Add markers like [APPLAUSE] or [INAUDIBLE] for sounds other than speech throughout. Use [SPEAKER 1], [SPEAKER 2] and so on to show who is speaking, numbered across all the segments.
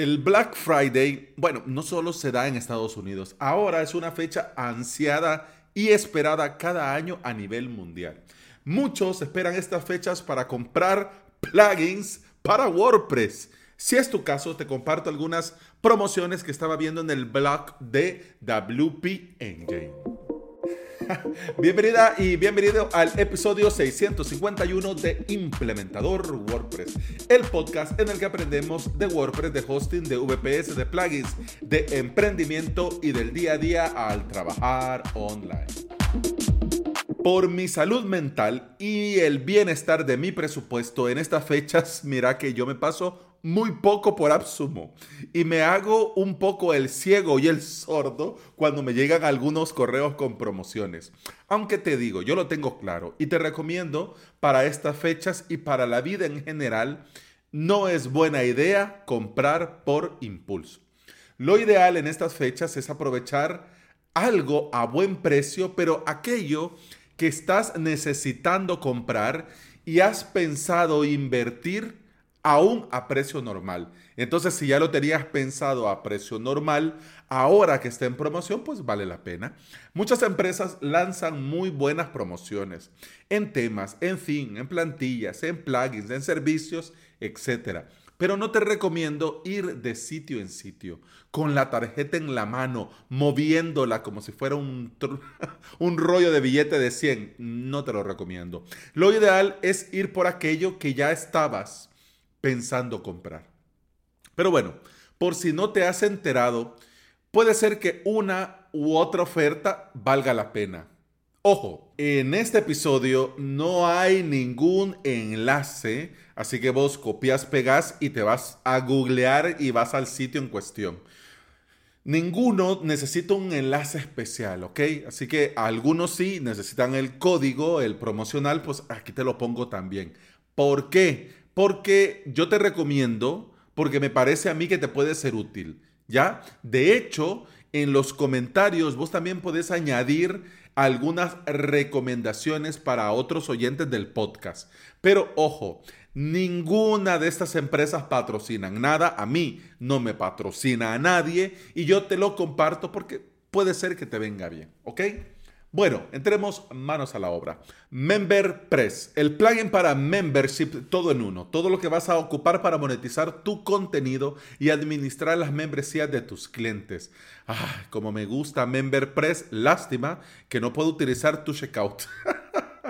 [SPEAKER 1] El Black Friday, bueno, no solo se da en Estados Unidos, ahora es una fecha ansiada y esperada cada año a nivel mundial. Muchos esperan estas fechas para comprar plugins para WordPress. Si es tu caso, te comparto algunas promociones que estaba viendo en el blog de WP Engine. [LAUGHS] Bienvenida y bienvenido al episodio 651 de Implementador WordPress, el podcast en el que aprendemos de WordPress, de hosting, de VPS, de plugins, de emprendimiento y del día a día al trabajar online. Por mi salud mental y el bienestar de mi presupuesto en estas fechas, mira que yo me paso muy poco por absumo y me hago un poco el ciego y el sordo cuando me llegan algunos correos con promociones. Aunque te digo, yo lo tengo claro y te recomiendo para estas fechas y para la vida en general, no es buena idea comprar por impulso. Lo ideal en estas fechas es aprovechar algo a buen precio, pero aquello que estás necesitando comprar y has pensado invertir aún a precio normal. Entonces, si ya lo tenías pensado a precio normal, ahora que está en promoción, pues vale la pena. Muchas empresas lanzan muy buenas promociones en temas, en fin, en plantillas, en plugins, en servicios, etc. Pero no te recomiendo ir de sitio en sitio, con la tarjeta en la mano, moviéndola como si fuera un, [LAUGHS] rollo de billete de 100. No te lo recomiendo. Lo ideal es ir por aquello que ya estabas pensando comprar. Pero bueno, por si no te has enterado, puede ser que una u otra oferta valga la pena. Ojo, en este episodio no hay ningún enlace, así que vos copias, pegas y te vas a googlear y vas al sitio en cuestión. Ninguno necesita un enlace especial, ¿ok? Así que algunos sí necesitan el código, el promocional, pues aquí te lo pongo también. ¿Por qué? Porque yo te recomiendo, porque me parece a mí que te puede ser útil, ¿ya? De hecho, en los comentarios vos también podés añadir algunas recomendaciones para otros oyentes del podcast. Pero ojo, ninguna de estas empresas patrocinan nada, a mí no me patrocina a nadie y yo te lo comparto porque puede ser que te venga bien, ¿ok? Bueno, entremos manos a la obra. MemberPress, el plugin para membership todo en uno, todo lo que vas a ocupar para monetizar tu contenido y administrar las membresías de tus clientes. Ah, como me gusta MemberPress, lástima que no puedo utilizar tu checkout. [LAUGHS]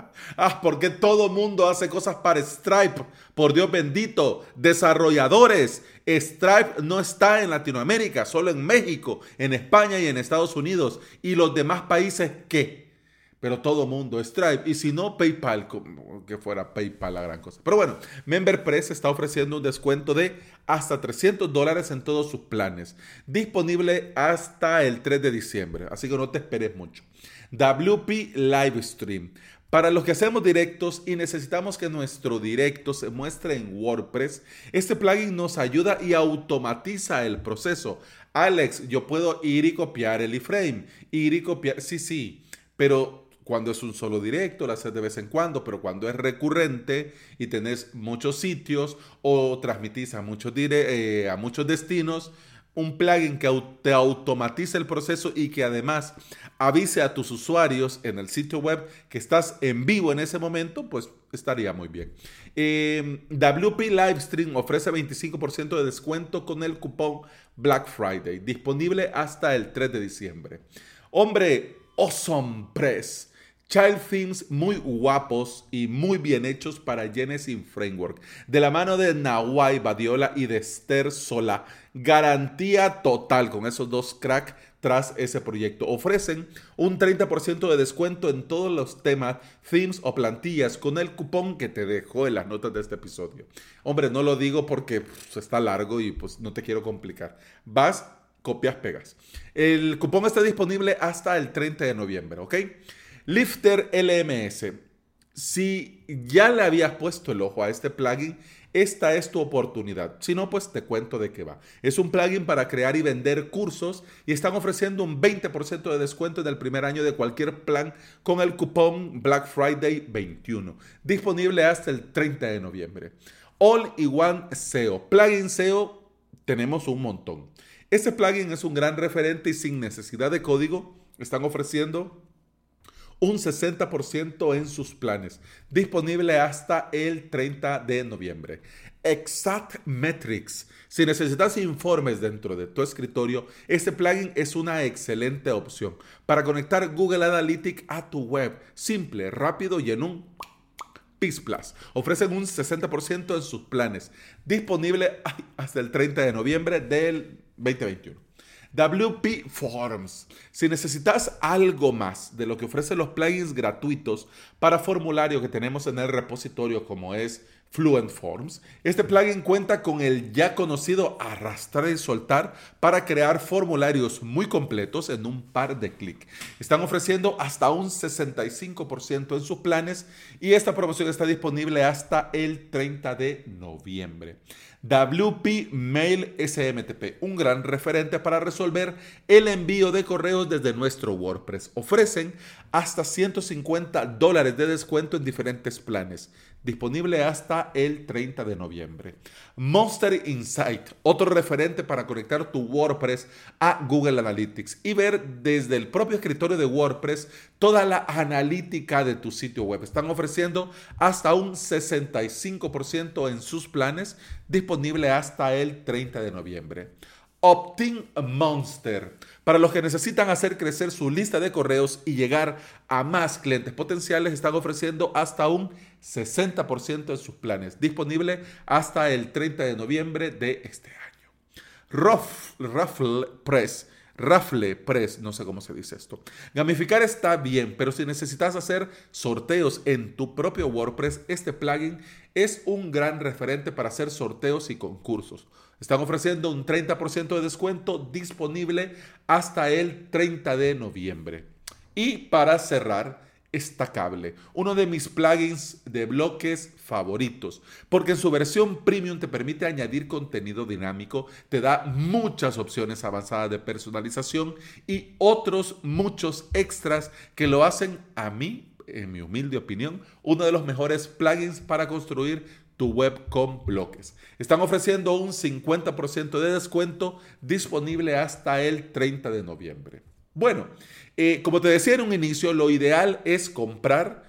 [SPEAKER 1] [LAUGHS] ah, porque todo mundo hace cosas para Stripe. Por Dios bendito, desarrolladores. Stripe no está en Latinoamérica, solo en México, en España y en Estados Unidos. ¿Y los demás países qué? Pero todo mundo, Stripe. Y si no, PayPal, que fuera PayPal la gran cosa. Pero bueno, MemberPress está ofreciendo un descuento de hasta 300 dólares en todos sus planes. Disponible hasta el 3 de diciembre. Así que no te esperes mucho. WP Livestream. Para los que hacemos directos y necesitamos que nuestro directo se muestre en WordPress, este plugin nos ayuda y automatiza el proceso. Alex, yo puedo ir y copiar el iframe, ir y copiar, sí, sí, pero cuando es un solo directo, lo haces de vez en cuando, pero cuando es recurrente y tenés muchos sitios o transmitís a muchos, eh, a muchos destinos, un plugin que te automatice el proceso y que además avise a tus usuarios en el sitio web que estás en vivo en ese momento, pues estaría muy bien. Eh, WP Livestream ofrece 25% de descuento con el cupón Black Friday, disponible hasta el 3 de diciembre. Hombre, Awesome Press Child themes muy guapos y muy bien hechos para Genesis Framework. De la mano de Nawai Badiola y de Esther Sola. Garantía total con esos dos cracks tras ese proyecto. Ofrecen un 30% de descuento en todos los temas, themes o plantillas con el cupón que te dejo en las notas de este episodio. Hombre, no lo digo porque pues, está largo y pues no te quiero complicar. Vas, copias, pegas. El cupón está disponible hasta el 30 de noviembre, ¿ok? Lifter LMS. Si ya le habías puesto el ojo a este plugin, esta es tu oportunidad. Si no, pues te cuento de qué va. Es un plugin para crear y vender cursos y están ofreciendo un 20% de descuento en el primer año de cualquier plan con el cupón Black Friday 21, disponible hasta el 30 de noviembre. All in One SEO, plugin SEO tenemos un montón. Este plugin es un gran referente y sin necesidad de código están ofreciendo un 60% en sus planes, disponible hasta el 30 de noviembre. Exact Metrics. Si necesitas informes dentro de tu escritorio, este plugin es una excelente opción para conectar Google Analytics a tu web. Simple, rápido y en un PIS Plus. Ofrecen un 60% en sus planes, disponible hasta el 30 de noviembre del 2021. WP Forms. Si necesitas algo más de lo que ofrecen los plugins gratuitos para formulario que tenemos en el repositorio como es Fluent Forms, este plugin cuenta con el ya conocido arrastrar y soltar para crear formularios muy completos en un par de clics. Están ofreciendo hasta un 65% en sus planes y esta promoción está disponible hasta el 30 de noviembre. WP Mail SMTP, un gran referente para resolver el envío de correos desde nuestro WordPress. Ofrecen hasta 150 dólares de descuento en diferentes planes, disponible hasta el 30 de noviembre. Monster Insight, otro referente para conectar tu WordPress a Google Analytics y ver desde el propio escritorio de WordPress toda la analítica de tu sitio web. Están ofreciendo hasta un 65% en sus planes, disponible hasta el 30 de noviembre. Optin Monster. Para los que necesitan hacer crecer su lista de correos y llegar a más clientes potenciales, están ofreciendo hasta un 60% de sus planes, disponible hasta el 30 de noviembre de este año. Ruffle Press. Raffle Press, no sé cómo se dice esto. Gamificar está bien, pero si necesitas hacer sorteos en tu propio WordPress, este plugin es un gran referente para hacer sorteos y concursos. Están ofreciendo un 30% de descuento disponible hasta el 30 de noviembre. Y para cerrar, Estacable, uno de mis plugins de bloques favoritos, porque en su versión premium te permite añadir contenido dinámico, te da muchas opciones avanzadas de personalización y otros muchos extras que lo hacen a mí, en mi humilde opinión, uno de los mejores plugins para construir tu web con bloques. Están ofreciendo un 50% de descuento disponible hasta el 30 de noviembre. Bueno, eh, como te decía en un inicio, lo ideal es comprar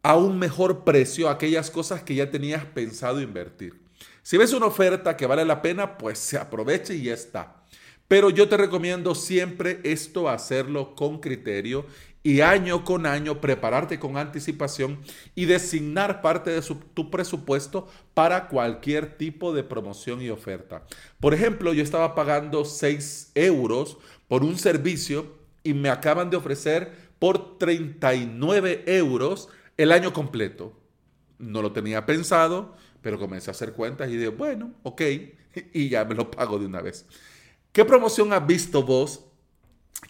[SPEAKER 1] a un mejor precio aquellas cosas que ya tenías pensado invertir. Si ves una oferta que vale la pena, pues se aproveche y ya está. Pero yo te recomiendo siempre esto hacerlo con criterio y año con año prepararte con anticipación y designar parte de tu presupuesto para cualquier tipo de promoción y oferta. Por ejemplo, yo estaba pagando 6 euros por un servicio y me acaban de ofrecer por 39 euros el año completo. No lo tenía pensado, pero comencé a hacer cuentas y dije, bueno, ok, [LAUGHS] y ya me lo pago de una vez. ¿Qué promoción has visto vos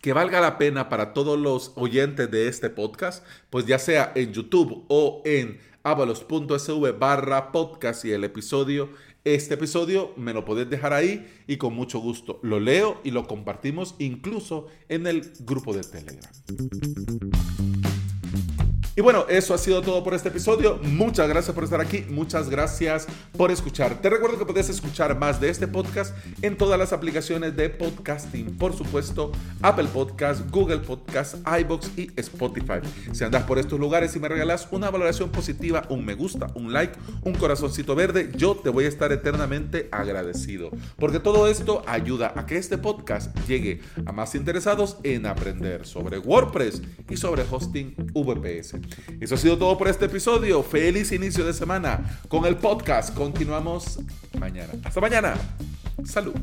[SPEAKER 1] que valga la pena para todos los oyentes de este podcast, pues ya sea en YouTube o en avalos.sv barra podcast y el episodio, este episodio me lo podés dejar ahí y con mucho gusto lo leo y lo compartimos incluso en el grupo de Telegram. Y bueno, eso ha sido todo por este episodio. Muchas gracias por estar aquí. Muchas gracias por escuchar. Te recuerdo que puedes escuchar más de este podcast en todas las aplicaciones de podcasting. Por supuesto, Apple Podcast, Google Podcast, iBox y Spotify. Si andas por estos lugares y me regalas una valoración positiva, un me gusta, un like, un corazoncito verde, yo te voy a estar eternamente agradecido. Porque todo esto ayuda a que este podcast llegue a más interesados en aprender sobre WordPress y sobre hosting VPS. Eso ha sido todo por este episodio. Feliz inicio de semana con el podcast. Continuamos mañana. Hasta mañana. Salud.